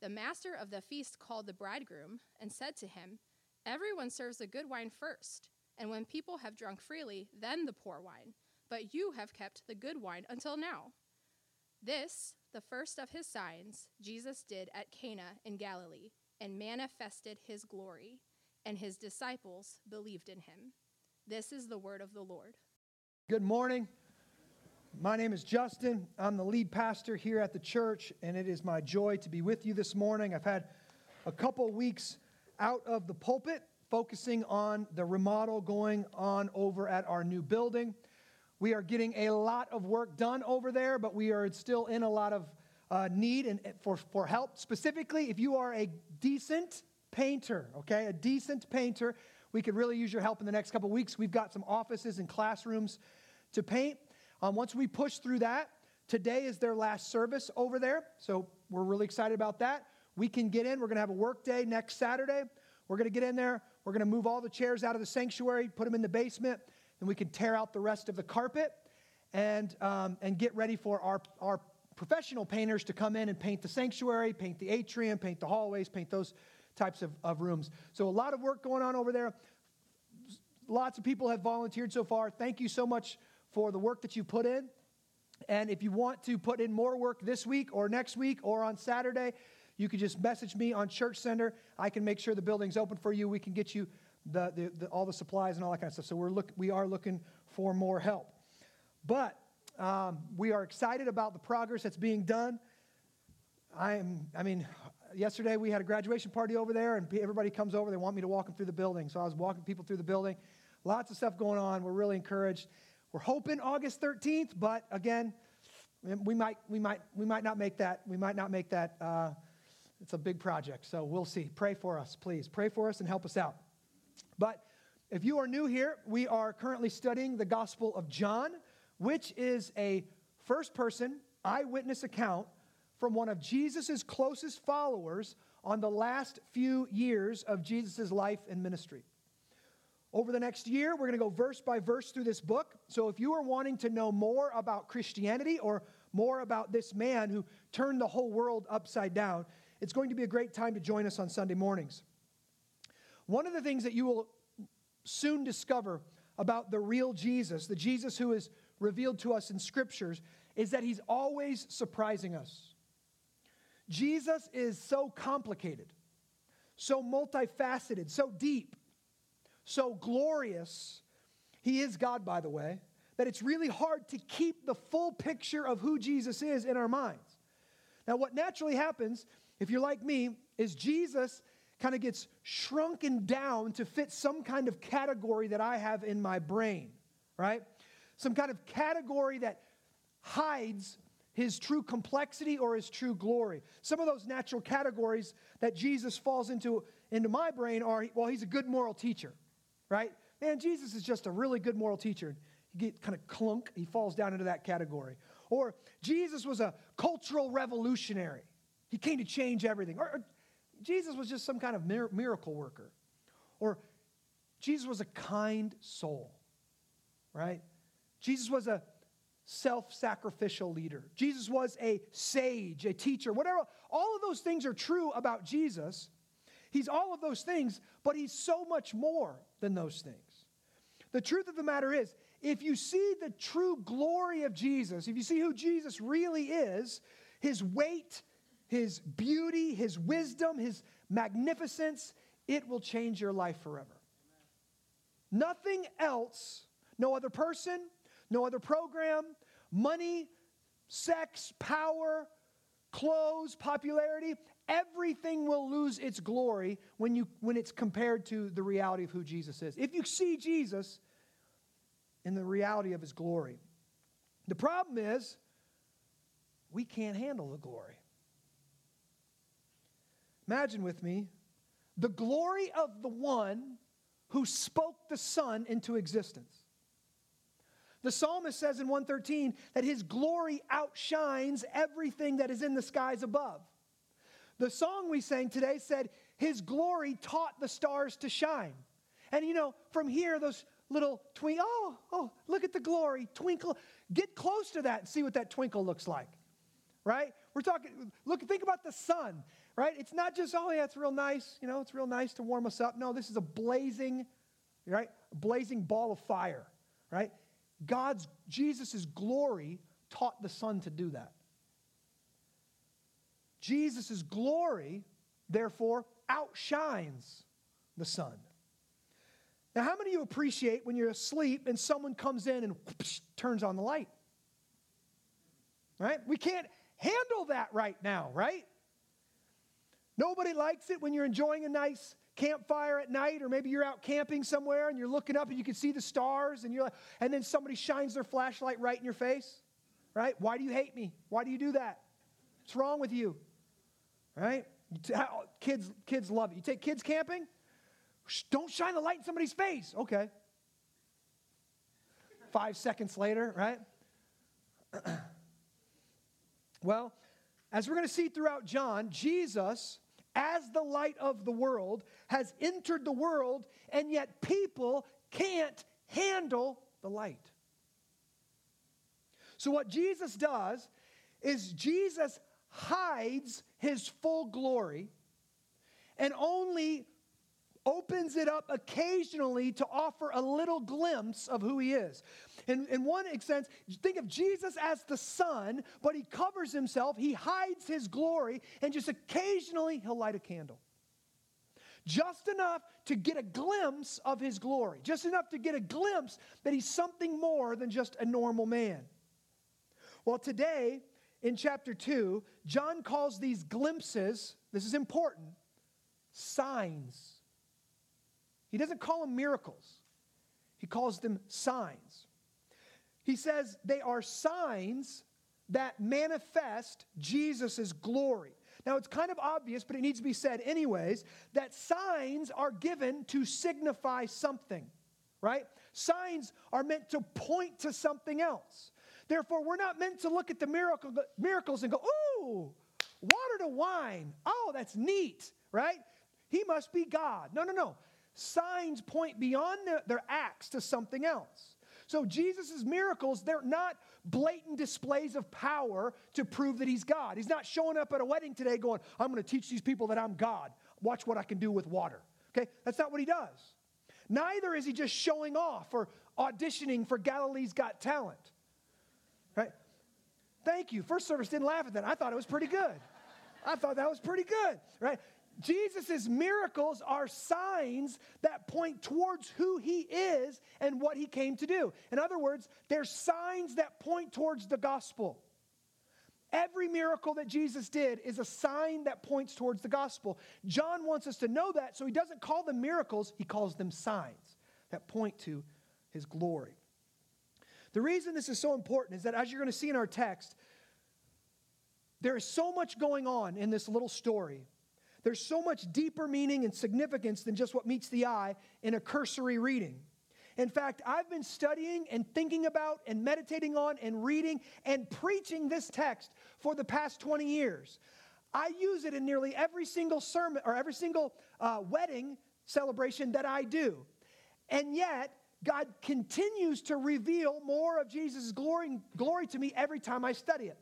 the master of the feast called the bridegroom and said to him, Everyone serves the good wine first, and when people have drunk freely, then the poor wine. But you have kept the good wine until now. This, the first of his signs, Jesus did at Cana in Galilee, and manifested his glory, and his disciples believed in him. This is the word of the Lord. Good morning. My name is Justin. I'm the lead pastor here at the church, and it is my joy to be with you this morning. I've had a couple weeks out of the pulpit focusing on the remodel going on over at our new building. We are getting a lot of work done over there, but we are still in a lot of uh, need and for, for help. Specifically, if you are a decent painter, okay, a decent painter, we could really use your help in the next couple weeks. We've got some offices and classrooms to paint. Um, once we push through that, today is their last service over there. So we're really excited about that. We can get in. We're going to have a work day next Saturday. We're going to get in there. We're going to move all the chairs out of the sanctuary, put them in the basement, and we can tear out the rest of the carpet and, um, and get ready for our, our professional painters to come in and paint the sanctuary, paint the atrium, paint the hallways, paint those types of, of rooms. So a lot of work going on over there. Lots of people have volunteered so far. Thank you so much for the work that you put in. And if you want to put in more work this week or next week or on Saturday, you can just message me on Church Center. I can make sure the building's open for you. We can get you the, the, the, all the supplies and all that kind of stuff. So we're look, we are looking for more help. But um, we are excited about the progress that's being done. I am, I mean, yesterday we had a graduation party over there, and everybody comes over. They want me to walk them through the building. So I was walking people through the building. Lots of stuff going on. We're really encouraged. We're hoping August 13th, but again, we might, we might, we might not make that. We might not make that. Uh, it's a big project, so we'll see. Pray for us, please. Pray for us and help us out. But if you are new here, we are currently studying the Gospel of John, which is a first person eyewitness account from one of Jesus' closest followers on the last few years of Jesus' life and ministry. Over the next year, we're going to go verse by verse through this book. So if you are wanting to know more about Christianity or more about this man who turned the whole world upside down, it's going to be a great time to join us on Sunday mornings. One of the things that you will soon discover about the real Jesus, the Jesus who is revealed to us in scriptures, is that he's always surprising us. Jesus is so complicated, so multifaceted, so deep so glorious, he is God, by the way, that it's really hard to keep the full picture of who Jesus is in our minds. Now, what naturally happens, if you're like me, is Jesus kind of gets shrunken down to fit some kind of category that I have in my brain, right? Some kind of category that hides his true complexity or his true glory. Some of those natural categories that Jesus falls into into my brain are well, he's a good moral teacher right? Man, Jesus is just a really good moral teacher. He get kind of clunk, he falls down into that category. Or Jesus was a cultural revolutionary. He came to change everything. Or, or Jesus was just some kind of mir- miracle worker. Or Jesus was a kind soul, right? Jesus was a self sacrificial leader. Jesus was a sage, a teacher, whatever. All of those things are true about Jesus. He's all of those things, but he's so much more than those things. The truth of the matter is, if you see the true glory of Jesus, if you see who Jesus really is, his weight his beauty, his wisdom, his magnificence, it will change your life forever. Nothing else, no other person, no other program, money, sex, power, clothes, popularity, everything will lose its glory when, you, when it's compared to the reality of who Jesus is. If you see Jesus in the reality of his glory, the problem is we can't handle the glory. Imagine with me the glory of the one who spoke the sun into existence. The psalmist says in 113 that his glory outshines everything that is in the skies above. The song we sang today said, His glory taught the stars to shine. And you know, from here, those little twinkle, oh, oh, look at the glory, twinkle. Get close to that and see what that twinkle looks like, right? We're talking, look, think about the sun, right? It's not just, oh, yeah, it's real nice, you know, it's real nice to warm us up. No, this is a blazing, right? A blazing ball of fire, right? God's, Jesus' glory taught the sun to do that. Jesus' glory, therefore, outshines the sun. Now, how many of you appreciate when you're asleep and someone comes in and whoosh, turns on the light? Right? We can't handle that right now, right? Nobody likes it when you're enjoying a nice campfire at night, or maybe you're out camping somewhere and you're looking up and you can see the stars, and you're like, and then somebody shines their flashlight right in your face, right? Why do you hate me? Why do you do that? What's wrong with you? Right? Kids, kids love it. You take kids camping, don't shine the light in somebody's face. Okay. Five seconds later, right? well, as we're going to see throughout John, Jesus, as the light of the world, has entered the world, and yet people can't handle the light. So, what Jesus does is Jesus hides his full glory and only opens it up occasionally to offer a little glimpse of who he is. In, in one sense, think of Jesus as the sun, but he covers himself, he hides his glory, and just occasionally he'll light a candle. Just enough to get a glimpse of his glory, just enough to get a glimpse that he's something more than just a normal man. Well, today, in chapter 2, John calls these glimpses, this is important, signs. He doesn't call them miracles, he calls them signs. He says they are signs that manifest Jesus' glory. Now, it's kind of obvious, but it needs to be said anyways, that signs are given to signify something, right? Signs are meant to point to something else. Therefore, we're not meant to look at the miracle, miracles and go, ooh, water to wine. Oh, that's neat, right? He must be God. No, no, no. Signs point beyond their, their acts to something else. So Jesus' miracles, they're not blatant displays of power to prove that he's God. He's not showing up at a wedding today going, I'm going to teach these people that I'm God. Watch what I can do with water. Okay? That's not what he does. Neither is he just showing off or auditioning for Galilee's Got Talent. Thank you. First service didn't laugh at that. I thought it was pretty good. I thought that was pretty good, right? Jesus' miracles are signs that point towards who he is and what he came to do. In other words, they're signs that point towards the gospel. Every miracle that Jesus did is a sign that points towards the gospel. John wants us to know that, so he doesn't call them miracles, he calls them signs that point to his glory. The reason this is so important is that, as you're going to see in our text, there is so much going on in this little story. There's so much deeper meaning and significance than just what meets the eye in a cursory reading. In fact, I've been studying and thinking about and meditating on and reading and preaching this text for the past 20 years. I use it in nearly every single sermon or every single uh, wedding celebration that I do. And yet, God continues to reveal more of Jesus' glory, glory to me every time I study it.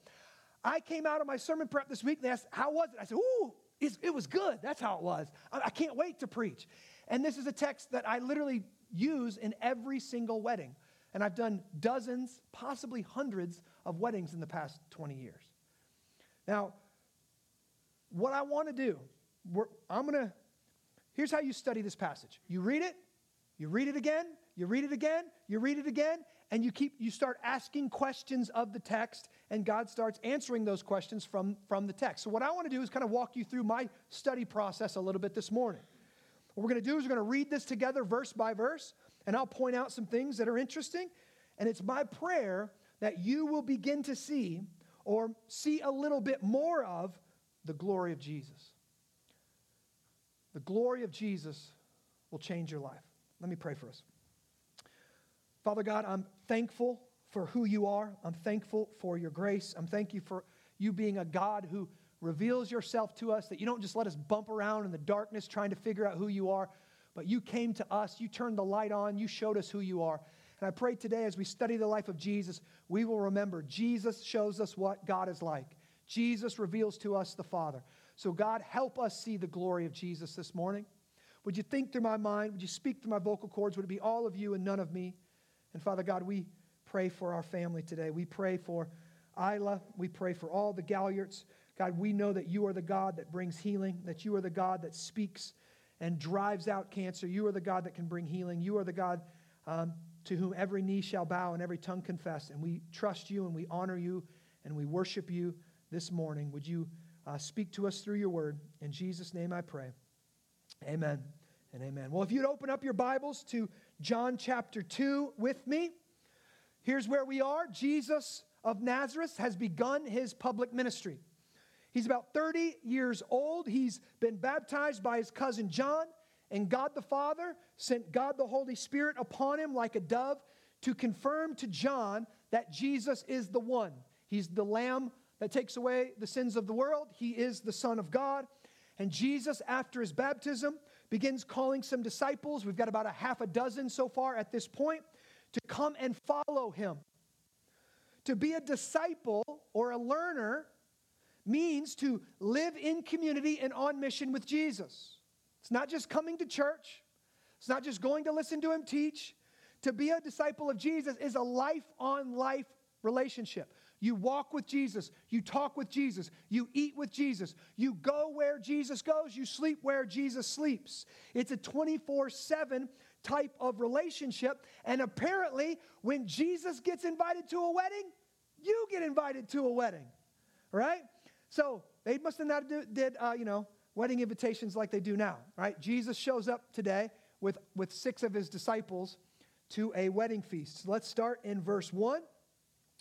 I came out of my sermon prep this week and they asked, How was it? I said, Ooh, it was good. That's how it was. I can't wait to preach. And this is a text that I literally use in every single wedding. And I've done dozens, possibly hundreds of weddings in the past 20 years. Now, what I want to do, I'm going to, here's how you study this passage. You read it, you read it again, you read it again, you read it again, and you keep you start asking questions of the text and god starts answering those questions from from the text. So what i want to do is kind of walk you through my study process a little bit this morning. What we're going to do is we're going to read this together verse by verse and i'll point out some things that are interesting and it's my prayer that you will begin to see or see a little bit more of the glory of jesus. The glory of jesus will change your life. Let me pray for us Father God, I'm thankful for who you are. I'm thankful for your grace. I'm thank you for you being a God who reveals yourself to us, that you don't just let us bump around in the darkness trying to figure out who you are, but you came to us, you turned the light on, you showed us who you are. And I pray today as we study the life of Jesus, we will remember Jesus shows us what God is like. Jesus reveals to us the Father. So, God, help us see the glory of Jesus this morning. Would you think through my mind? Would you speak through my vocal cords? Would it be all of you and none of me? And Father God, we pray for our family today. We pray for Isla. We pray for all the Galliards. God, we know that you are the God that brings healing, that you are the God that speaks and drives out cancer. You are the God that can bring healing. You are the God um, to whom every knee shall bow and every tongue confess. And we trust you and we honor you and we worship you this morning. Would you uh, speak to us through your word? In Jesus' name I pray. Amen and amen. Well, if you'd open up your Bibles to John chapter 2 with me. Here's where we are. Jesus of Nazareth has begun his public ministry. He's about 30 years old. He's been baptized by his cousin John, and God the Father sent God the Holy Spirit upon him like a dove to confirm to John that Jesus is the one. He's the Lamb that takes away the sins of the world, he is the Son of God. And Jesus, after his baptism, begins calling some disciples. We've got about a half a dozen so far at this point to come and follow him. To be a disciple or a learner means to live in community and on mission with Jesus. It's not just coming to church, it's not just going to listen to him teach. To be a disciple of Jesus is a life on life relationship. You walk with Jesus. You talk with Jesus. You eat with Jesus. You go where Jesus goes. You sleep where Jesus sleeps. It's a 24 7 type of relationship. And apparently, when Jesus gets invited to a wedding, you get invited to a wedding, right? So they must have not do, did, uh, you know, wedding invitations like they do now, right? Jesus shows up today with, with six of his disciples to a wedding feast. So let's start in verse 1.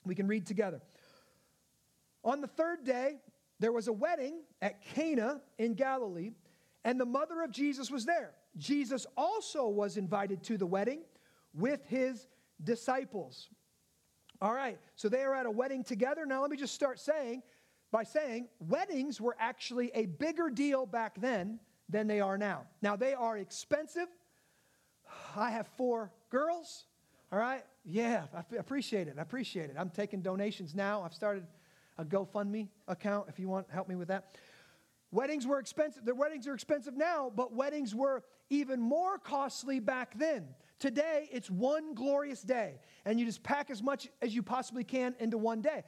We can read together. On the third day, there was a wedding at Cana in Galilee, and the mother of Jesus was there. Jesus also was invited to the wedding with his disciples. All right, so they are at a wedding together. Now, let me just start saying by saying weddings were actually a bigger deal back then than they are now. Now, they are expensive. I have four girls. All right, yeah, I appreciate it. I appreciate it. I'm taking donations now. I've started a GoFundMe account if you want help me with that. Weddings were expensive. The weddings are expensive now, but weddings were even more costly back then. Today, it's one glorious day, and you just pack as much as you possibly can into one day.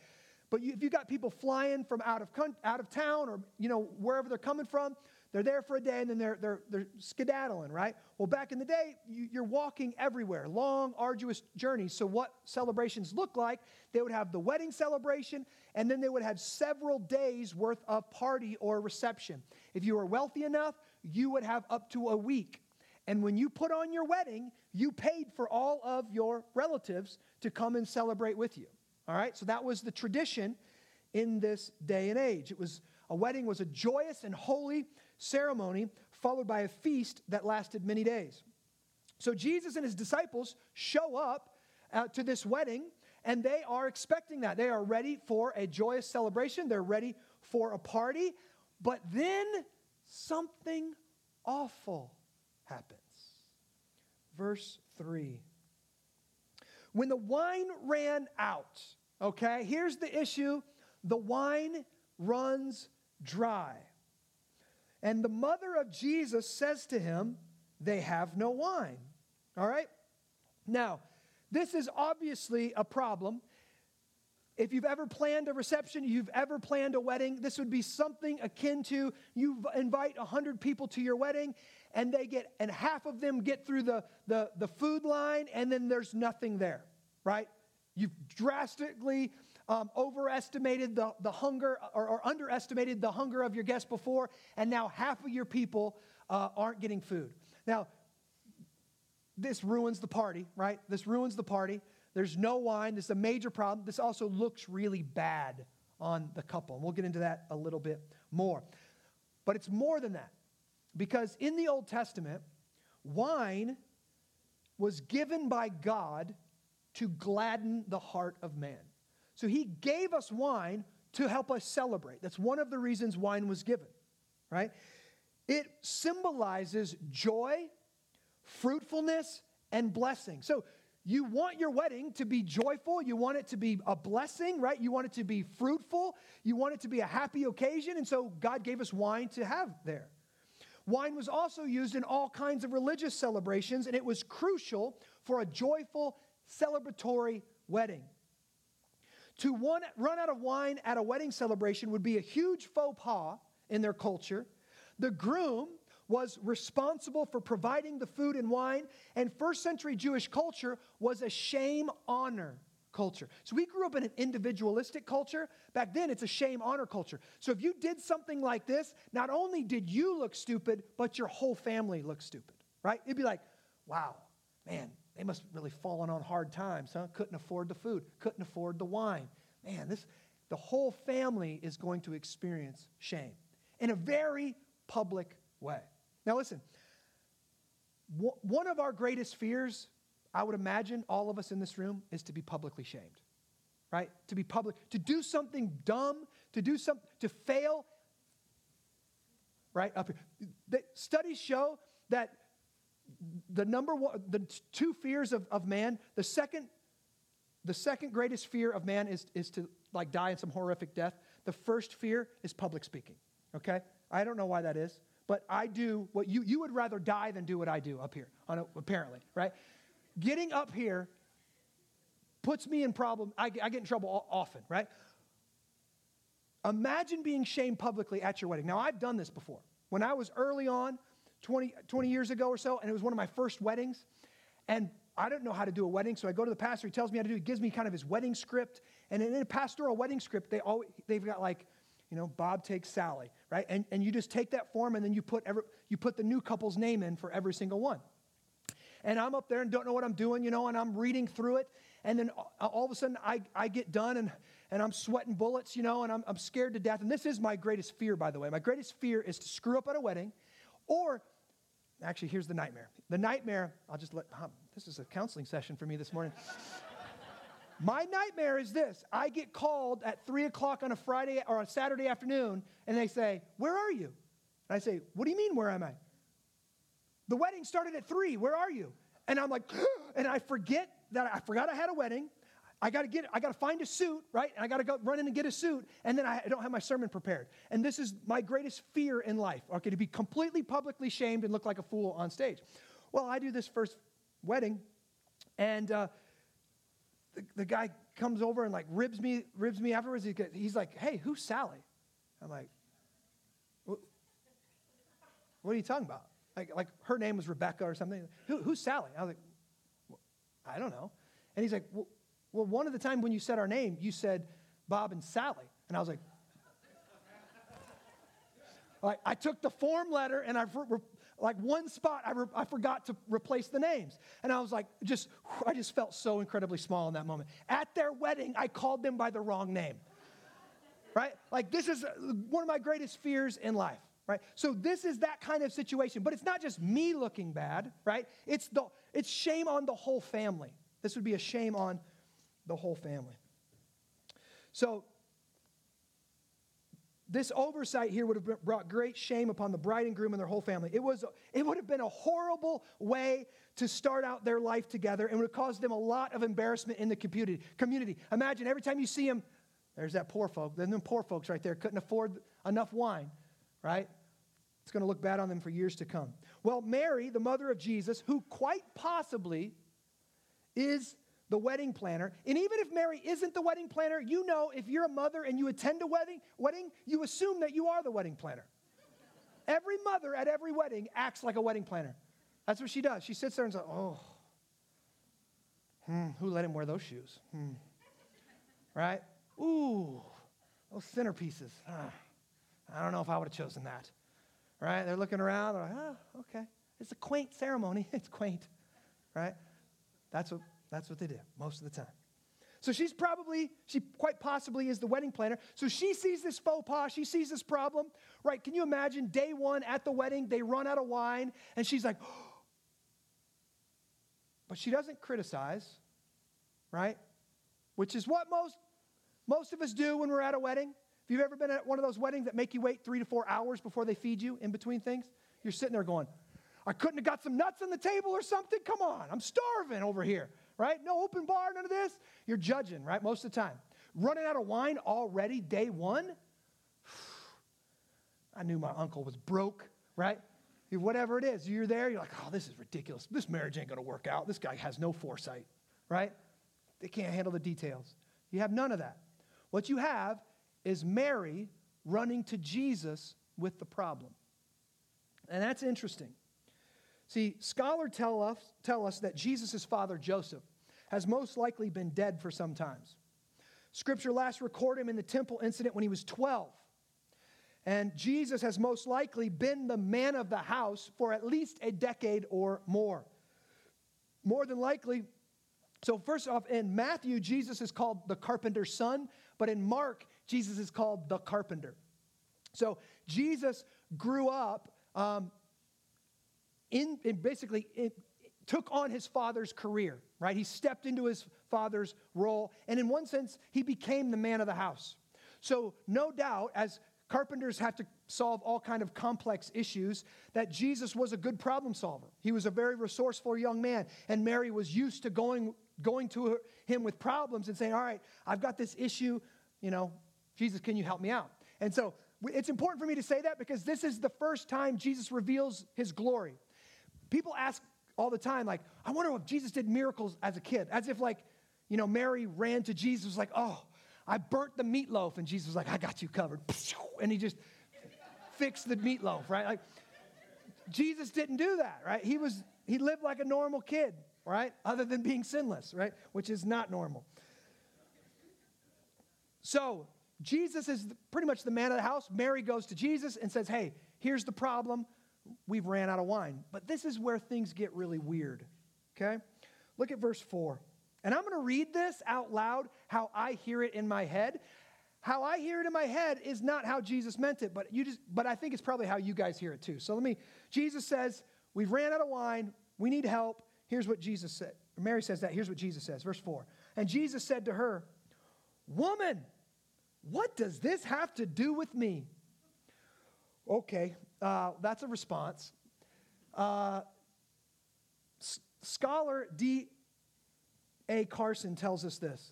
But you, if you've got people flying from out of, out of town or you know wherever they're coming from, they're there for a day and then they're, they're, they're skedaddling, right? Well, back in the day, you, you're walking everywhere, long, arduous journeys. So, what celebrations look like, they would have the wedding celebration and then they would have several days worth of party or reception. If you were wealthy enough, you would have up to a week. And when you put on your wedding, you paid for all of your relatives to come and celebrate with you. All right? So that was the tradition in this day and age. It was a wedding was a joyous and holy ceremony followed by a feast that lasted many days. So Jesus and his disciples show up uh, to this wedding and they are expecting that. They are ready for a joyous celebration, they're ready for a party. But then something awful happens. Verse 3. When the wine ran out, okay, here's the issue the wine runs dry. And the mother of Jesus says to him, They have no wine. All right? Now, this is obviously a problem. if you've ever planned a reception, you've ever planned a wedding, this would be something akin to you invite 100 people to your wedding and they get, and half of them get through the, the, the food line and then there's nothing there, right? You've drastically um, overestimated the, the hunger or, or, underestimated the hunger of your guests before, and now half of your people uh, aren't getting food. Now, this ruins the party, right? This ruins the party. There's no wine. This is a major problem. This also looks really bad on the couple. And we'll get into that a little bit more. But it's more than that. Because in the Old Testament, wine was given by God to gladden the heart of man. So he gave us wine to help us celebrate. That's one of the reasons wine was given, right? It symbolizes joy, fruitfulness, and blessing. So you want your wedding to be joyful. You want it to be a blessing, right? You want it to be fruitful. You want it to be a happy occasion. And so God gave us wine to have there. Wine was also used in all kinds of religious celebrations, and it was crucial for a joyful, celebratory wedding. To one, run out of wine at a wedding celebration would be a huge faux pas in their culture. The groom was responsible for providing the food and wine, and first century Jewish culture was a shame honor culture. So we grew up in an individualistic culture. Back then, it's a shame honor culture. So if you did something like this, not only did you look stupid, but your whole family looked stupid, right? It'd be like, wow, man, they must have really fallen on hard times, huh? Couldn't afford the food, couldn't afford the wine. Man, this the whole family is going to experience shame in a very public way. Now, listen, one of our greatest fears, I would imagine, all of us in this room, is to be publicly shamed, right? To be public, to do something dumb, to do something, to fail, right? Up here. The studies show that the number one, the two fears of, of man, the second, the second greatest fear of man is, is to like die in some horrific death. The first fear is public speaking, okay? I don't know why that is but I do what you, you would rather die than do what I do up here, a, apparently, right? Getting up here puts me in problem. I, I get in trouble often, right? Imagine being shamed publicly at your wedding. Now, I've done this before. When I was early on, 20, 20 years ago or so, and it was one of my first weddings, and I don't know how to do a wedding, so I go to the pastor. He tells me how to do. It. He gives me kind of his wedding script, and in a pastoral wedding script, they always, they've got like you know, Bob takes Sally, right? And, and you just take that form and then you put, every, you put the new couple's name in for every single one. And I'm up there and don't know what I'm doing, you know, and I'm reading through it. And then all of a sudden I, I get done and, and I'm sweating bullets, you know, and I'm, I'm scared to death. And this is my greatest fear, by the way. My greatest fear is to screw up at a wedding or, actually, here's the nightmare. The nightmare, I'll just let, this is a counseling session for me this morning. My nightmare is this I get called at three o'clock on a Friday or a Saturday afternoon, and they say, Where are you? And I say, What do you mean, where am I? The wedding started at three. Where are you? And I'm like, and I forget that I forgot I had a wedding. I got to get, I got to find a suit, right? And I got to go run in and get a suit. And then I don't have my sermon prepared. And this is my greatest fear in life, okay, to be completely publicly shamed and look like a fool on stage. Well, I do this first wedding, and uh, the, the guy comes over and like ribs me, ribs me afterwards. He gets, he's like, hey, who's Sally? I'm like, what, what are you talking about? Like, like her name was Rebecca or something. Who, who's Sally? I was like, well, I don't know. And he's like, well, well, one of the time when you said our name, you said Bob and Sally. And I was like, like I took the form letter and I like one spot I, re- I forgot to replace the names. And i was like just i just felt so incredibly small in that moment. At their wedding i called them by the wrong name. Right? Like this is uh, one of my greatest fears in life right? So this is that kind of situation. But it's not just me looking bad right? It's the it's shame on the whole family. This would be a shame on the whole family so this oversight here would have brought great shame upon the bride and groom and their whole family. It, was, it would have been a horrible way to start out their life together and would have caused them a lot of embarrassment in the community. Imagine every time you see them, there's that poor folk, then them poor folks right there couldn't afford enough wine, right? It's going to look bad on them for years to come. Well, Mary, the mother of Jesus, who quite possibly is the wedding planner. And even if Mary isn't the wedding planner, you know if you're a mother and you attend a wedding, wedding, you assume that you are the wedding planner. every mother at every wedding acts like a wedding planner. That's what she does. She sits there and says, "Oh, hmm, who let him wear those shoes?" Hmm. Right? Ooh, those centerpieces. Ah, I don't know if I would have chosen that. Right? They're looking around. They're like, "Oh, okay. It's a quaint ceremony. It's quaint." Right? That's what that's what they do most of the time. So she's probably, she quite possibly is the wedding planner. So she sees this faux pas, she sees this problem, right? Can you imagine day one at the wedding, they run out of wine, and she's like, but she doesn't criticize, right? Which is what most most of us do when we're at a wedding. If you've ever been at one of those weddings that make you wait three to four hours before they feed you in between things, you're sitting there going, I couldn't have got some nuts on the table or something. Come on, I'm starving over here right? No open bar, none of this. You're judging, right? Most of the time. Running out of wine already, day one. I knew my uncle was broke, right? Whatever it is, you're there, you're like, oh, this is ridiculous. This marriage ain't gonna work out. This guy has no foresight, right? They can't handle the details. You have none of that. What you have is Mary running to Jesus with the problem. And that's interesting. See, scholars tell us, tell us that Jesus' father, Joseph, has most likely been dead for some times. Scripture last recorded him in the temple incident when he was 12. And Jesus has most likely been the man of the house for at least a decade or more. More than likely, so first off, in Matthew, Jesus is called the carpenter's son, but in Mark, Jesus is called the carpenter. So Jesus grew up um, in, in basically in, took on his father's career, right? He stepped into his father's role, and in one sense, he became the man of the house. So, no doubt, as carpenters have to solve all kind of complex issues that jesus was a good problem solver he was a very resourceful young man and mary was used to going going to him with problems and saying all right i've got this issue you know jesus can you help me out and so it's important for me to say that because this is the first time jesus reveals his glory people ask all the time, like, I wonder if Jesus did miracles as a kid, as if, like, you know, Mary ran to Jesus, like, oh, I burnt the meatloaf. And Jesus was like, I got you covered. And he just fixed the meatloaf, right? Like, Jesus didn't do that, right? He was, he lived like a normal kid, right? Other than being sinless, right? Which is not normal. So, Jesus is pretty much the man of the house. Mary goes to Jesus and says, Hey, here's the problem we've ran out of wine. But this is where things get really weird. Okay? Look at verse 4. And I'm going to read this out loud how I hear it in my head. How I hear it in my head is not how Jesus meant it, but you just but I think it's probably how you guys hear it too. So let me Jesus says, "We've ran out of wine. We need help." Here's what Jesus said. Mary says that. Here's what Jesus says. Verse 4. And Jesus said to her, "Woman, what does this have to do with me?" Okay, uh, that's a response. Uh, S- scholar D. A. Carson tells us this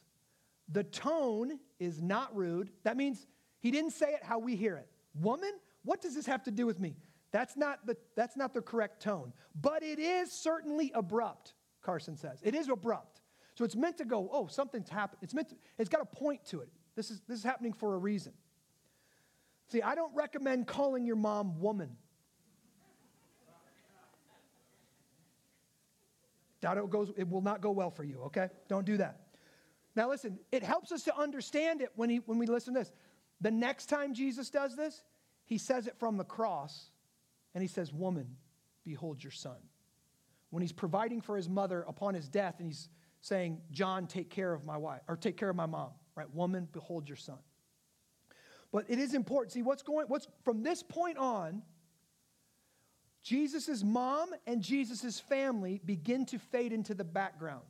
the tone is not rude. That means he didn't say it how we hear it. Woman, what does this have to do with me? That's not the, that's not the correct tone. But it is certainly abrupt, Carson says. It is abrupt. So it's meant to go, oh, something's happened. It's meant it's got a point to it. This is, this is happening for a reason. See, I don't recommend calling your mom woman. It, goes, it will not go well for you, okay? Don't do that. Now, listen, it helps us to understand it when, he, when we listen to this. The next time Jesus does this, he says it from the cross, and he says, Woman, behold your son. When he's providing for his mother upon his death, and he's saying, John, take care of my wife, or take care of my mom, right? Woman, behold your son. But it is important. See, what's going, what's from this point on, Jesus' mom and Jesus' family begin to fade into the background.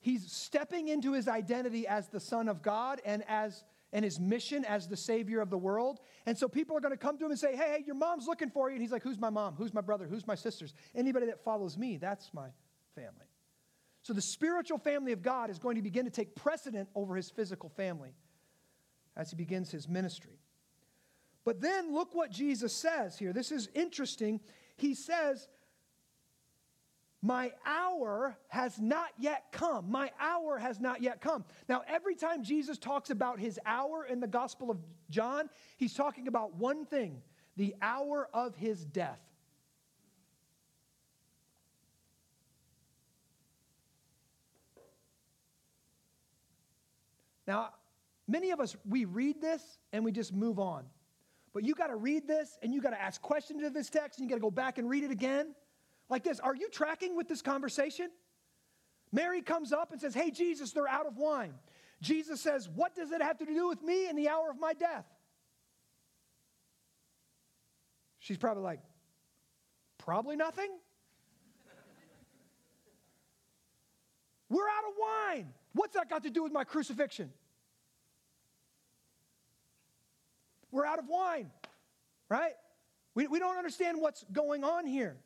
He's stepping into his identity as the Son of God and as and his mission as the Savior of the world. And so people are going to come to him and say, Hey, hey, your mom's looking for you. And he's like, Who's my mom? Who's my brother? Who's my sisters? Anybody that follows me, that's my family. So the spiritual family of God is going to begin to take precedent over his physical family as he begins his ministry. But then look what Jesus says here. This is interesting. He says, My hour has not yet come. My hour has not yet come. Now, every time Jesus talks about his hour in the Gospel of John, he's talking about one thing the hour of his death. Now, many of us, we read this and we just move on. But you got to read this and you got to ask questions of this text and you got to go back and read it again. Like this Are you tracking with this conversation? Mary comes up and says, Hey, Jesus, they're out of wine. Jesus says, What does it have to do with me in the hour of my death? She's probably like, Probably nothing. We're out of wine. What's that got to do with my crucifixion? We're out of wine, right? We, we don't understand what's going on here,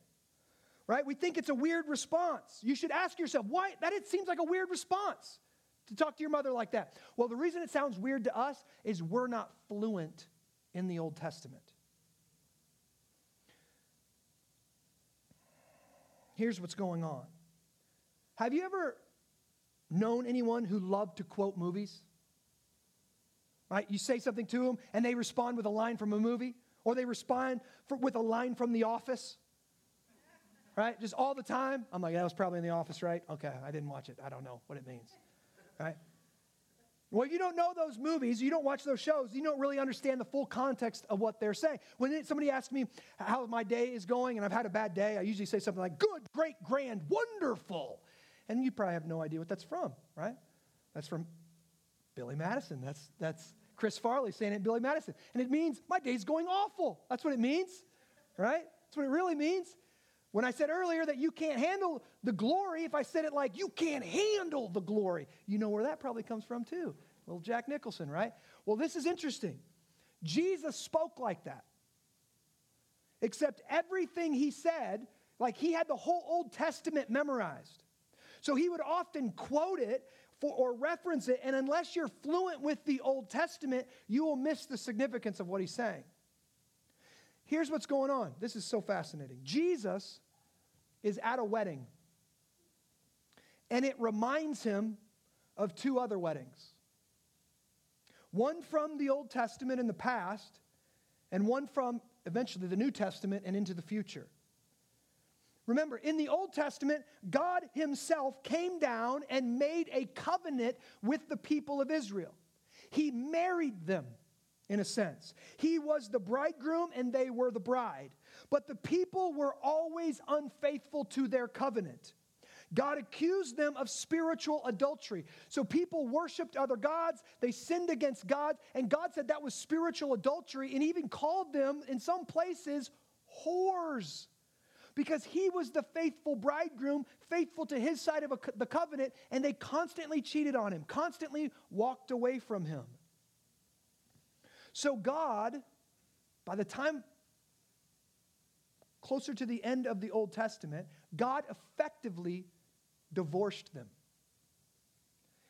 right? We think it's a weird response. You should ask yourself, why? That it seems like a weird response to talk to your mother like that. Well, the reason it sounds weird to us is we're not fluent in the Old Testament. Here's what's going on. Have you ever known anyone who loved to quote movies? Right? You say something to them and they respond with a line from a movie, or they respond for, with a line from The Office. Right? Just all the time. I'm like, that was probably in The Office, right? Okay, I didn't watch it. I don't know what it means. Right? Well, you don't know those movies, you don't watch those shows, you don't really understand the full context of what they're saying. When somebody asks me how my day is going and I've had a bad day, I usually say something like, good, great, grand, wonderful. And you probably have no idea what that's from, right? That's from Billy Madison. That's, that's Chris Farley saying it, Billy Madison. And it means my day's going awful. That's what it means, right? That's what it really means. When I said earlier that you can't handle the glory, if I said it like you can't handle the glory, you know where that probably comes from too. Little Jack Nicholson, right? Well, this is interesting. Jesus spoke like that. Except everything he said, like he had the whole Old Testament memorized. So he would often quote it for, or reference it, and unless you're fluent with the Old Testament, you will miss the significance of what he's saying. Here's what's going on. This is so fascinating. Jesus is at a wedding, and it reminds him of two other weddings one from the Old Testament in the past, and one from eventually the New Testament and into the future. Remember, in the Old Testament, God Himself came down and made a covenant with the people of Israel. He married them, in a sense. He was the bridegroom and they were the bride. But the people were always unfaithful to their covenant. God accused them of spiritual adultery. So people worshiped other gods, they sinned against God, and God said that was spiritual adultery and even called them, in some places, whores because he was the faithful bridegroom, faithful to his side of a, the covenant, and they constantly cheated on him, constantly walked away from him. So, God, by the time closer to the end of the Old Testament, God effectively divorced them.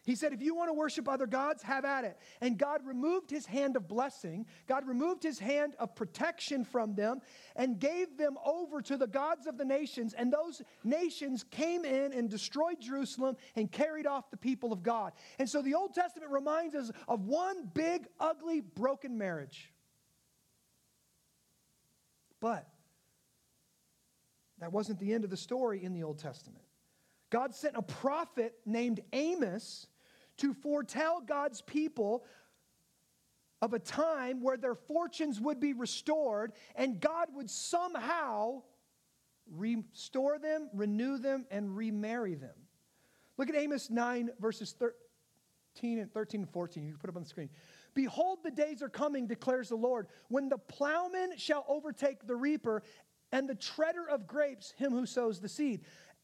He said, if you want to worship other gods, have at it. And God removed his hand of blessing, God removed his hand of protection from them, and gave them over to the gods of the nations. And those nations came in and destroyed Jerusalem and carried off the people of God. And so the Old Testament reminds us of one big, ugly, broken marriage. But that wasn't the end of the story in the Old Testament. God sent a prophet named Amos to foretell God's people of a time where their fortunes would be restored and God would somehow restore them, renew them, and remarry them. Look at Amos 9, verses 13 and 13 and 14. You can put up on the screen. Behold, the days are coming, declares the Lord, when the plowman shall overtake the reaper, and the treader of grapes him who sows the seed.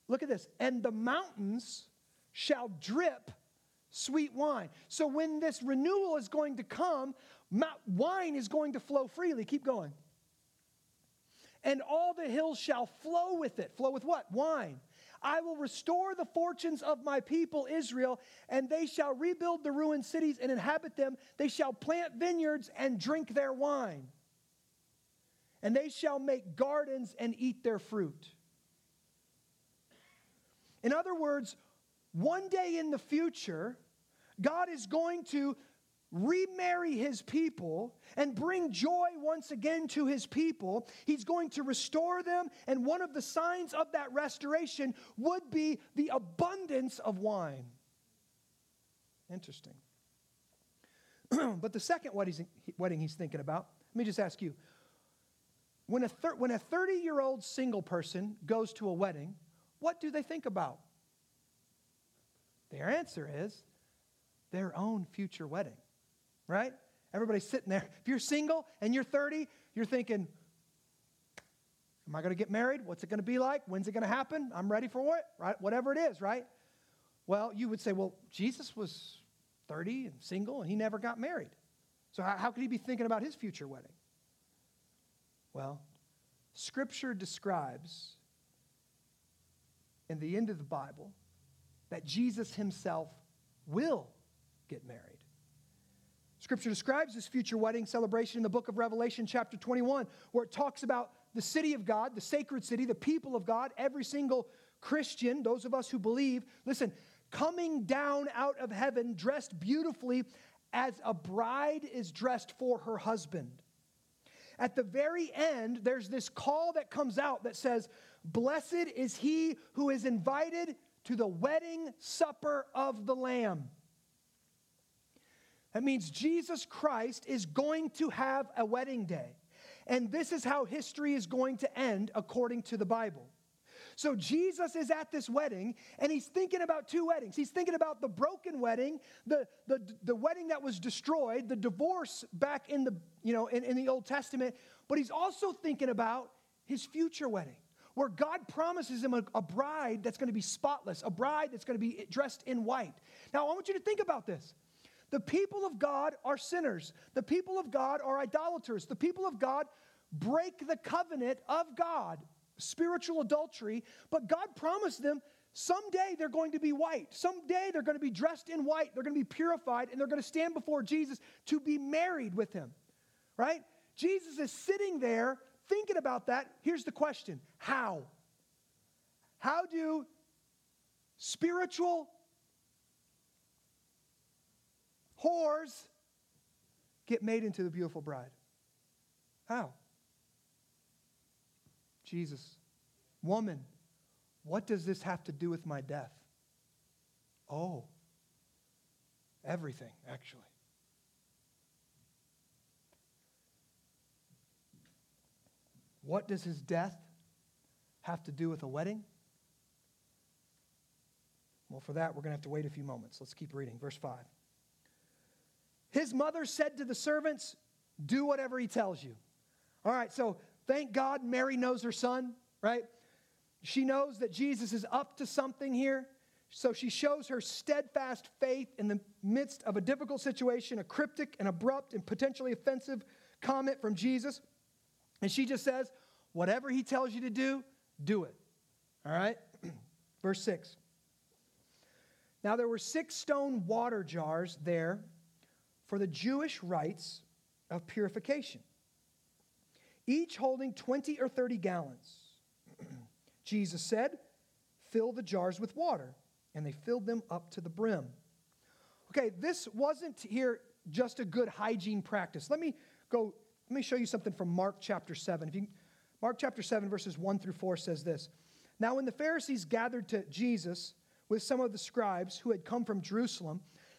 Look at this. And the mountains shall drip sweet wine. So when this renewal is going to come, wine is going to flow freely. Keep going. And all the hills shall flow with it. Flow with what? Wine. I will restore the fortunes of my people Israel, and they shall rebuild the ruined cities and inhabit them. They shall plant vineyards and drink their wine. And they shall make gardens and eat their fruit. In other words, one day in the future, God is going to remarry his people and bring joy once again to his people. He's going to restore them, and one of the signs of that restoration would be the abundance of wine. Interesting. but the second wedding he's thinking about, let me just ask you when a, thir- when a 30 year old single person goes to a wedding, what do they think about? Their answer is their own future wedding, right? Everybody's sitting there. If you're single and you're 30, you're thinking, Am I going to get married? What's it going to be like? When's it going to happen? I'm ready for it, right? Whatever it is, right? Well, you would say, Well, Jesus was 30 and single and he never got married. So, how, how could he be thinking about his future wedding? Well, Scripture describes in the end of the Bible that Jesus himself will get married. Scripture describes this future wedding celebration in the book of Revelation, chapter 21, where it talks about the city of God, the sacred city, the people of God, every single Christian, those of us who believe, listen, coming down out of heaven dressed beautifully as a bride is dressed for her husband. At the very end, there's this call that comes out that says, Blessed is he who is invited to the wedding supper of the Lamb. That means Jesus Christ is going to have a wedding day. And this is how history is going to end according to the Bible. So Jesus is at this wedding and he's thinking about two weddings. He's thinking about the broken wedding, the, the, the wedding that was destroyed, the divorce back in the, you know, in, in the Old Testament, but he's also thinking about his future wedding where God promises him a, a bride that's going to be spotless, a bride that's going to be dressed in white. Now, I want you to think about this. The people of God are sinners. The people of God are idolaters. The people of God break the covenant of God, spiritual adultery, but God promised them someday they're going to be white. Someday they're going to be dressed in white. They're going to be purified and they're going to stand before Jesus to be married with him, right? Jesus is sitting there thinking about that, here's the question How? How do spiritual whores get made into the beautiful bride? How? Jesus, woman, what does this have to do with my death? Oh, everything, actually. What does his death have to do with a wedding? Well, for that, we're going to have to wait a few moments. Let's keep reading. Verse 5. His mother said to the servants, Do whatever he tells you. All right, so thank God Mary knows her son, right? She knows that Jesus is up to something here. So she shows her steadfast faith in the midst of a difficult situation, a cryptic and abrupt and potentially offensive comment from Jesus. And she just says, whatever he tells you to do, do it. All right? Verse 6. Now there were six stone water jars there for the Jewish rites of purification, each holding 20 or 30 gallons. Jesus said, Fill the jars with water. And they filled them up to the brim. Okay, this wasn't here just a good hygiene practice. Let me go let me show you something from Mark chapter 7. If you, Mark chapter 7, verses 1 through 4 says this Now, when the Pharisees gathered to Jesus with some of the scribes who had come from Jerusalem,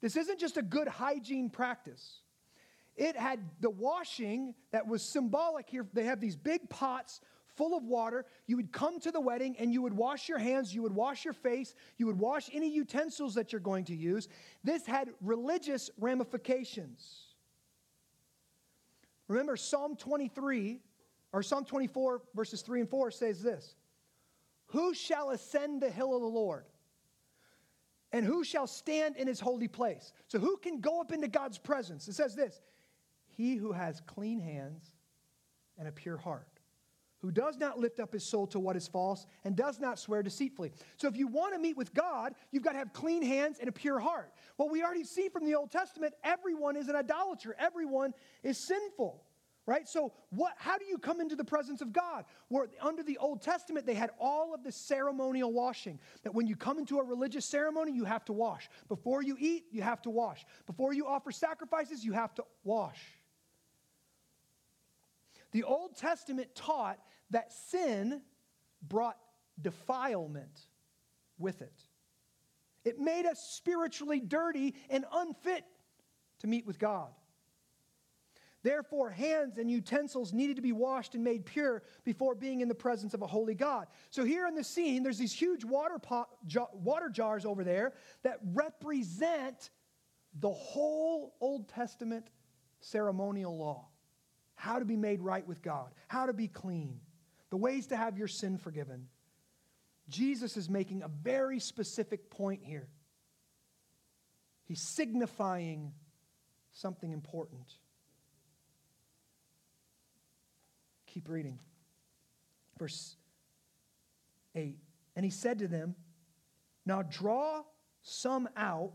this isn't just a good hygiene practice. It had the washing that was symbolic here. They have these big pots full of water. You would come to the wedding and you would wash your hands, you would wash your face, you would wash any utensils that you're going to use. This had religious ramifications. Remember, Psalm 23, or Psalm 24, verses 3 and 4 says this Who shall ascend the hill of the Lord? And who shall stand in his holy place? So, who can go up into God's presence? It says this He who has clean hands and a pure heart, who does not lift up his soul to what is false and does not swear deceitfully. So, if you want to meet with God, you've got to have clean hands and a pure heart. Well, we already see from the Old Testament, everyone is an idolater, everyone is sinful right? So what how do you come into the presence of god? Where under the old testament they had all of the ceremonial washing that when you come into a religious ceremony you have to wash. Before you eat you have to wash. Before you offer sacrifices you have to wash. The old testament taught that sin brought defilement with it. It made us spiritually dirty and unfit to meet with god Therefore, hands and utensils needed to be washed and made pure before being in the presence of a holy God. So, here in the scene, there's these huge water, pot, water jars over there that represent the whole Old Testament ceremonial law how to be made right with God, how to be clean, the ways to have your sin forgiven. Jesus is making a very specific point here. He's signifying something important. Keep reading. Verse 8. And he said to them, Now draw some out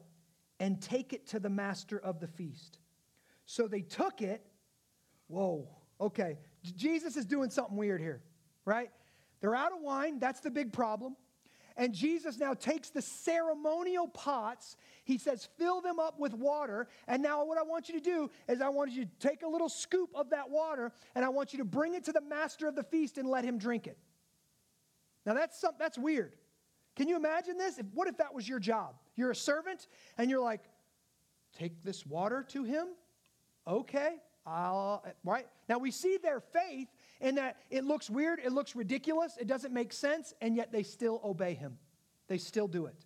and take it to the master of the feast. So they took it. Whoa, okay. Jesus is doing something weird here, right? They're out of wine. That's the big problem. And Jesus now takes the ceremonial pots, he says, fill them up with water. And now, what I want you to do is, I want you to take a little scoop of that water and I want you to bring it to the master of the feast and let him drink it. Now, that's, some, that's weird. Can you imagine this? If, what if that was your job? You're a servant and you're like, take this water to him? Okay, I'll, right? Now, we see their faith in that it looks weird, it looks ridiculous, it doesn't make sense, and yet they still obey him. They still do it.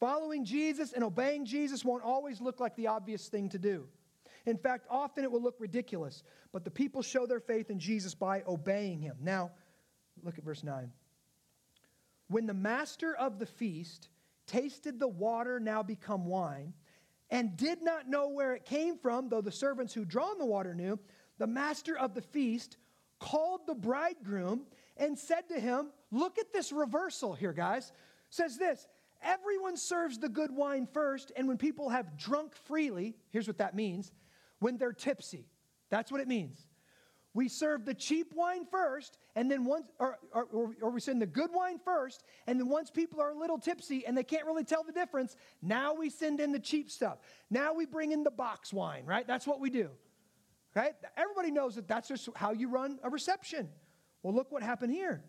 Following Jesus and obeying Jesus won't always look like the obvious thing to do. In fact, often it will look ridiculous, but the people show their faith in Jesus by obeying him. Now, look at verse 9. When the master of the feast tasted the water now become wine, and did not know where it came from, though the servants who drawn the water knew, the master of the feast called the bridegroom and said to him, Look at this reversal here, guys. Says this Everyone serves the good wine first, and when people have drunk freely, here's what that means when they're tipsy. That's what it means. We serve the cheap wine first, and then once, or, or, or, we send the good wine first, and then once people are a little tipsy and they can't really tell the difference, now we send in the cheap stuff. Now we bring in the box wine, right? That's what we do. Right? Everybody knows that that's just how you run a reception. Well, look what happened here.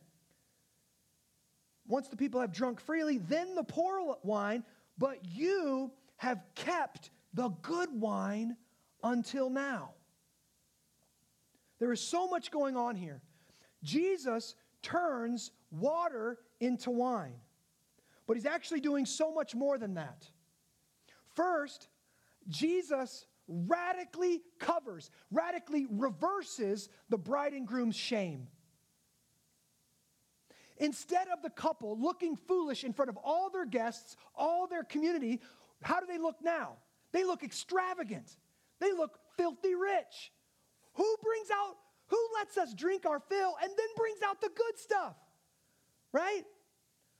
Once the people have drunk freely, then the poor wine, but you have kept the good wine until now. There is so much going on here. Jesus turns water into wine, but he's actually doing so much more than that. First, Jesus radically covers, radically reverses the bride and groom's shame. Instead of the couple looking foolish in front of all their guests, all their community, how do they look now? They look extravagant. They look filthy rich. Who brings out, who lets us drink our fill and then brings out the good stuff? Right?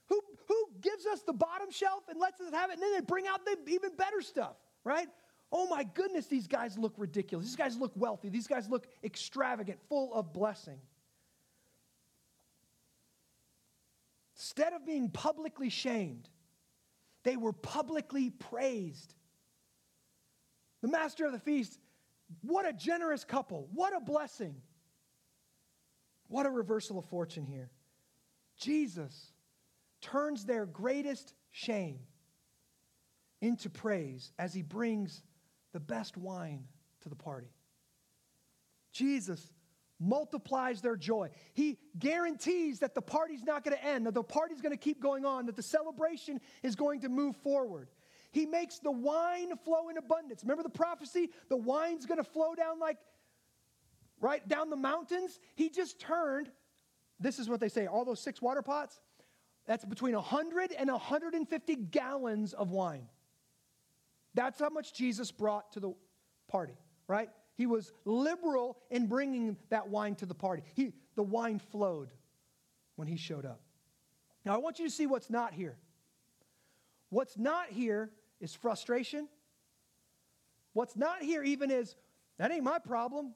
Who, who gives us the bottom shelf and lets us have it and then they bring out the even better stuff? Right? Oh my goodness, these guys look ridiculous. These guys look wealthy. These guys look extravagant, full of blessing. Instead of being publicly shamed, they were publicly praised. The master of the feast, what a generous couple. What a blessing. What a reversal of fortune here. Jesus turns their greatest shame into praise as he brings the best wine to the party. Jesus multiplies their joy. He guarantees that the party's not going to end, that the party's going to keep going on, that the celebration is going to move forward. He makes the wine flow in abundance. Remember the prophecy? The wine's going to flow down like right down the mountains. He just turned, this is what they say, all those six water pots, That's between 100 and 150 gallons of wine. That's how much Jesus brought to the party, right? He was liberal in bringing that wine to the party. He, the wine flowed when he showed up. Now, I want you to see what's not here. What's not here is frustration. What's not here even is, that ain't my problem.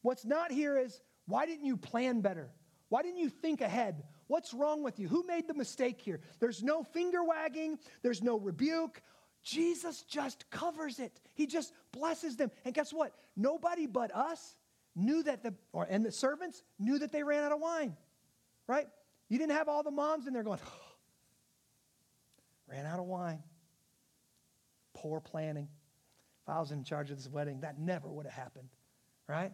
What's not here is, why didn't you plan better? Why didn't you think ahead? What's wrong with you? Who made the mistake here? There's no finger wagging, there's no rebuke. Jesus just covers it. He just blesses them. And guess what? Nobody but us knew that the or and the servants knew that they ran out of wine. Right? You didn't have all the moms in there going, oh, ran out of wine. Poor planning. If I was in charge of this wedding, that never would have happened. Right?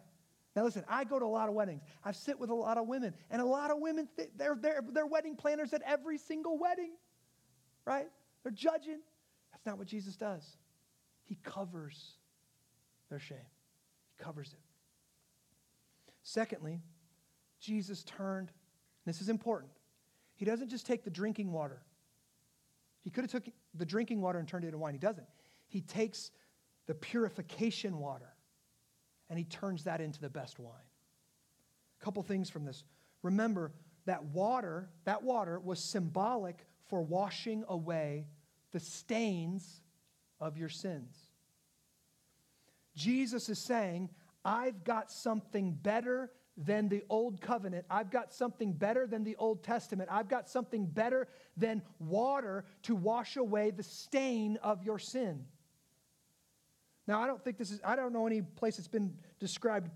Now, listen, I go to a lot of weddings. I sit with a lot of women, and a lot of women, they're, they're, they're wedding planners at every single wedding, right? They're judging. That's not what Jesus does. He covers their shame, He covers it. Secondly, Jesus turned, this is important, He doesn't just take the drinking water. He could have took the drinking water and turned it into wine. He doesn't. He takes the purification water and he turns that into the best wine. A couple things from this. Remember that water, that water was symbolic for washing away the stains of your sins. Jesus is saying, I've got something better than the old covenant. I've got something better than the Old Testament. I've got something better than water to wash away the stain of your sin. Now, I don't think this is, I don't know any place that's been described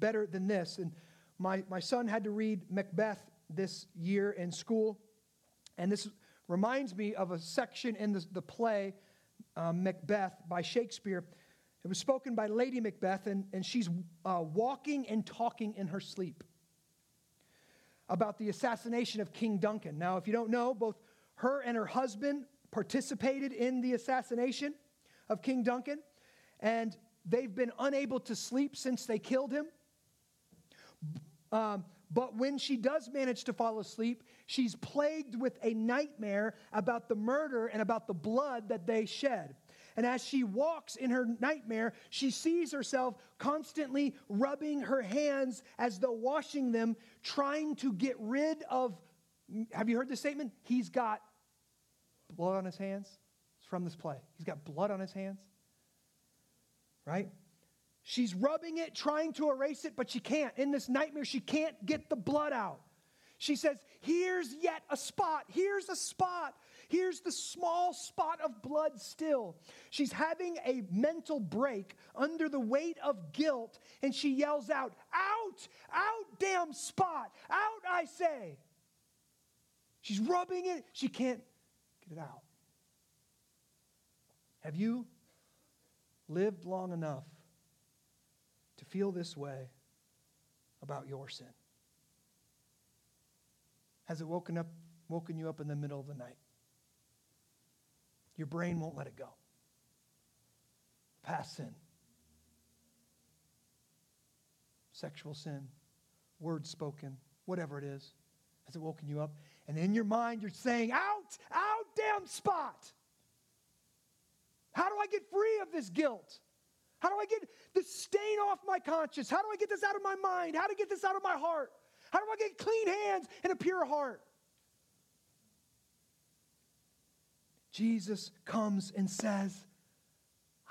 better than this. And my, my son had to read Macbeth this year in school. And this reminds me of a section in the, the play um, Macbeth by Shakespeare. It was spoken by Lady Macbeth, and, and she's uh, walking and talking in her sleep about the assassination of King Duncan. Now, if you don't know, both her and her husband participated in the assassination of King Duncan and they've been unable to sleep since they killed him. Um, but when she does manage to fall asleep, she's plagued with a nightmare about the murder and about the blood that they shed. And as she walks in her nightmare, she sees herself constantly rubbing her hands as though washing them, trying to get rid of. Have you heard the statement? He's got blood on his hands. It's from this play. He's got blood on his hands right? She's rubbing it, trying to erase it, but she can't. In this nightmare, she can't get the blood out. She says, Here's yet a spot. Here's a spot. Here's the small spot of blood still. She's having a mental break under the weight of guilt, and she yells out, Out, out, damn spot, out, I say. She's rubbing it, she can't get it out. Have you lived long enough to feel this way about your sin? Has it woken up woken you up in the middle of the night? Your brain won't let it go. Past sin. Sexual sin, words spoken, whatever it is. Has it woken you up? And in your mind, you're saying, out, out, damn spot. How do I get free of this guilt? How do I get the stain off my conscience? How do I get this out of my mind? How to get this out of my heart? How do I get clean hands and a pure heart? Jesus comes and says,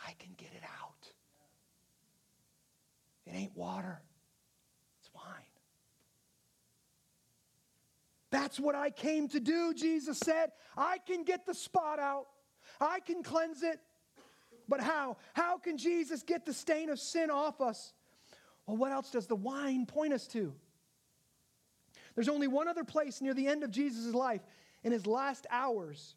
I can get it out. It ain't water, it's wine. That's what I came to do, Jesus said. I can get the spot out, I can cleanse it. But how? How can Jesus get the stain of sin off us? Well, what else does the wine point us to? There's only one other place near the end of Jesus' life, in his last hours,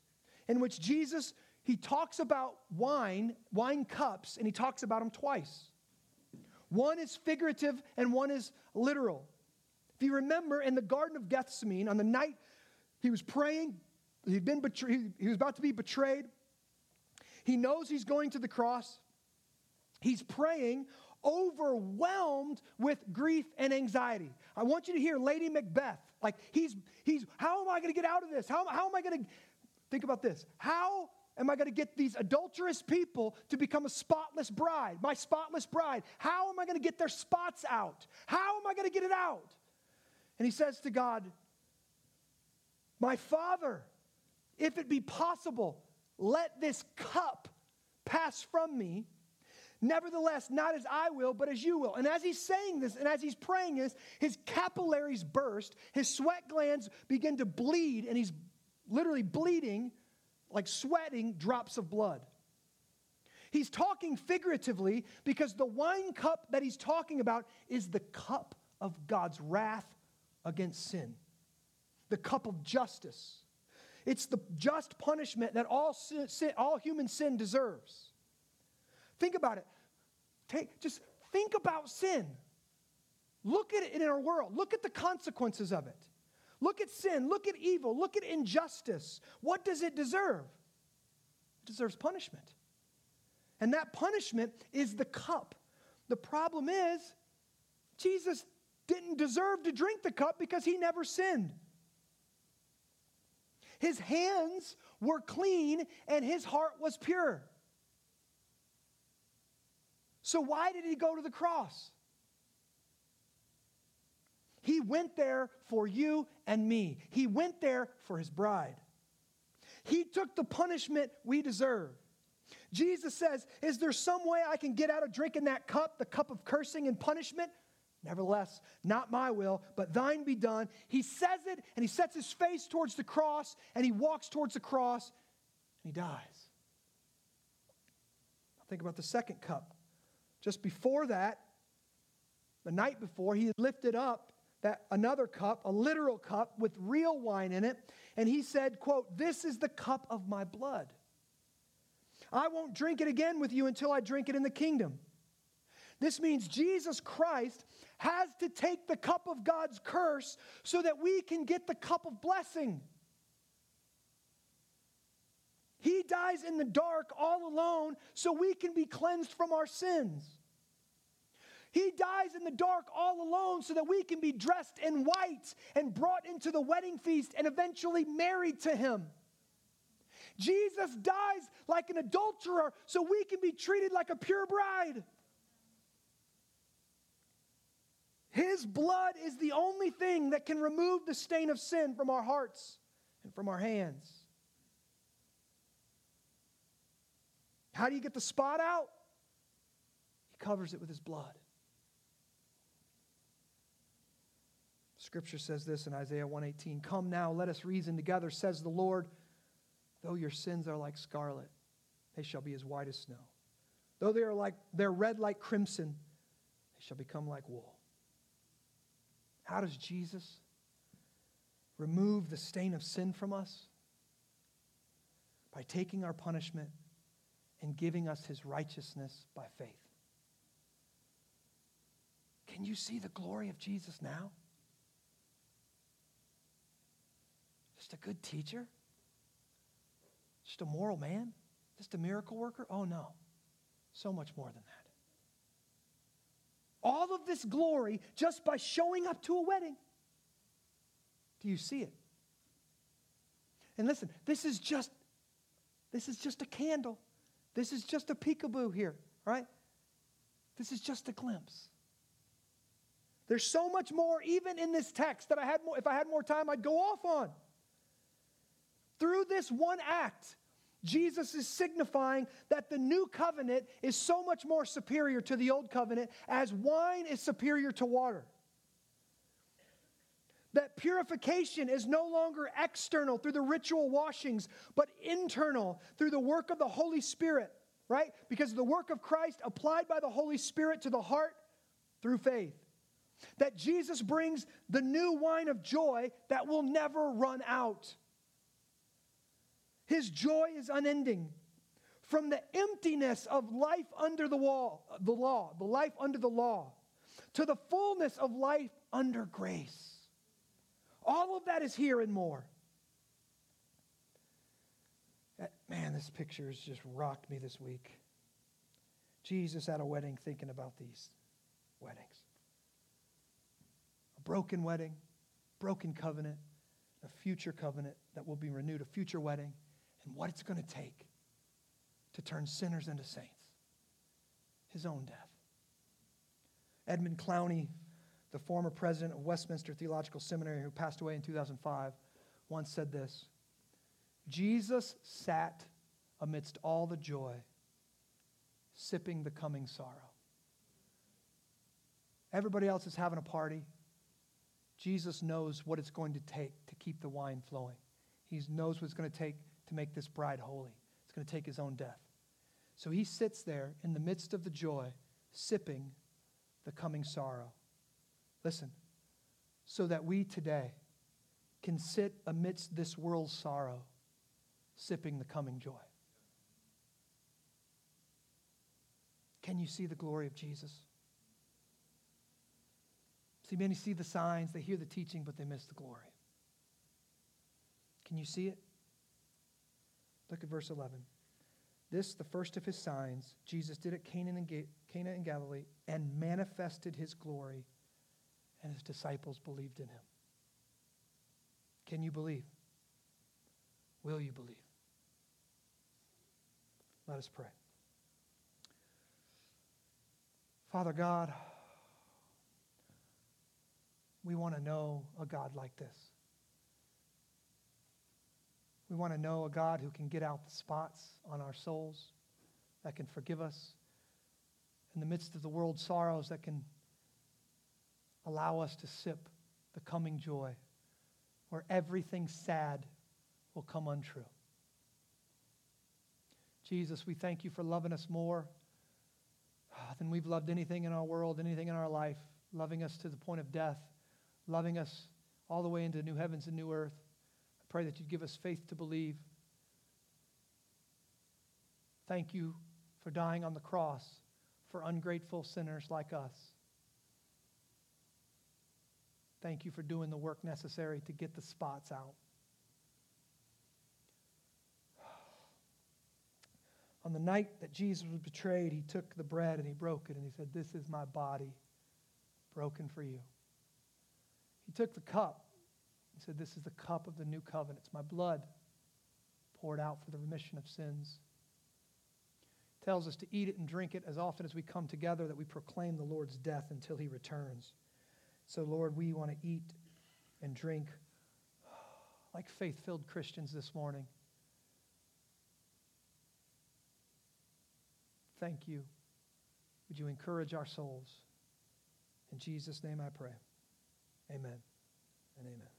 in which Jesus he talks about wine, wine cups, and he talks about them twice. One is figurative and one is literal. If you remember in the Garden of Gethsemane, on the night he was praying, he'd been betrayed, he was about to be betrayed. He knows he's going to the cross. He's praying, overwhelmed with grief and anxiety. I want you to hear Lady Macbeth. Like he's he's how am I going to get out of this? How, how am I going to think about this? How am I going to get these adulterous people to become a spotless bride, my spotless bride? How am I going to get their spots out? How am I going to get it out? And he says to God, My Father, if it be possible, let this cup pass from me. Nevertheless, not as I will, but as you will. And as he's saying this and as he's praying this, his capillaries burst, his sweat glands begin to bleed, and he's literally bleeding, like sweating drops of blood. He's talking figuratively because the wine cup that he's talking about is the cup of God's wrath against sin, the cup of justice. It's the just punishment that all, sin, all human sin deserves. Think about it. Take, just think about sin. Look at it in our world. Look at the consequences of it. Look at sin. Look at evil. Look at injustice. What does it deserve? It deserves punishment. And that punishment is the cup. The problem is, Jesus didn't deserve to drink the cup because he never sinned. His hands were clean and his heart was pure. So, why did he go to the cross? He went there for you and me. He went there for his bride. He took the punishment we deserve. Jesus says, Is there some way I can get out of drinking that cup, the cup of cursing and punishment? Nevertheless, not my will, but thine be done. He says it and he sets his face towards the cross and he walks towards the cross and he dies. Now Think about the second cup. Just before that, the night before, he had lifted up that another cup, a literal cup with real wine in it, and he said, quote, "This is the cup of my blood. I won't drink it again with you until I drink it in the kingdom." This means Jesus Christ has to take the cup of God's curse so that we can get the cup of blessing. He dies in the dark all alone so we can be cleansed from our sins. He dies in the dark all alone so that we can be dressed in white and brought into the wedding feast and eventually married to Him. Jesus dies like an adulterer so we can be treated like a pure bride. His blood is the only thing that can remove the stain of sin from our hearts and from our hands. How do you get the spot out? He covers it with his blood. Scripture says this in Isaiah 118 Come now, let us reason together, says the Lord. Though your sins are like scarlet, they shall be as white as snow. Though they are like they're red like crimson, they shall become like wool. How does Jesus remove the stain of sin from us? By taking our punishment and giving us his righteousness by faith. Can you see the glory of Jesus now? Just a good teacher? Just a moral man? Just a miracle worker? Oh, no. So much more than that. All of this glory just by showing up to a wedding. Do you see it? And listen, this is just this is just a candle. This is just a peekaboo here, right? This is just a glimpse. There's so much more even in this text that I had more if I had more time I'd go off on. Through this one act, Jesus is signifying that the new covenant is so much more superior to the old covenant as wine is superior to water. That purification is no longer external through the ritual washings, but internal through the work of the Holy Spirit, right? Because the work of Christ applied by the Holy Spirit to the heart through faith. That Jesus brings the new wine of joy that will never run out. His joy is unending. From the emptiness of life under the wall, the law, the life under the law, to the fullness of life under grace. All of that is here and more. Man, this picture has just rocked me this week. Jesus at a wedding thinking about these weddings. A broken wedding, broken covenant, a future covenant that will be renewed, a future wedding, and what it's going to take to turn sinners into saints. His own death. Edmund Clowney, the former president of Westminster Theological Seminary, who passed away in 2005, once said this Jesus sat amidst all the joy, sipping the coming sorrow. Everybody else is having a party. Jesus knows what it's going to take to keep the wine flowing. He knows what it's going to take to make this bride holy. It's going to take his own death. So he sits there in the midst of the joy, sipping the coming sorrow. Listen, so that we today can sit amidst this world's sorrow, sipping the coming joy. Can you see the glory of Jesus? See, many see the signs, they hear the teaching, but they miss the glory. Can you see it? Look at verse 11. This, the first of his signs, Jesus did at Cana and, Ga- Cana in Galilee and manifested his glory, and his disciples believed in him. Can you believe? Will you believe? Let us pray. Father God, we want to know a God like this. We want to know a God who can get out the spots on our souls, that can forgive us in the midst of the world's sorrows, that can allow us to sip the coming joy, where everything sad will come untrue. Jesus, we thank you for loving us more than we've loved anything in our world, anything in our life, loving us to the point of death loving us all the way into new heavens and new earth. Pray that you'd give us faith to believe. Thank you for dying on the cross for ungrateful sinners like us. Thank you for doing the work necessary to get the spots out. On the night that Jesus was betrayed, he took the bread and he broke it and he said, This is my body broken for you. He took the cup. He said, This is the cup of the new covenant. It's my blood poured out for the remission of sins. Tells us to eat it and drink it as often as we come together, that we proclaim the Lord's death until he returns. So, Lord, we want to eat and drink like faith filled Christians this morning. Thank you. Would you encourage our souls? In Jesus' name I pray. Amen and amen.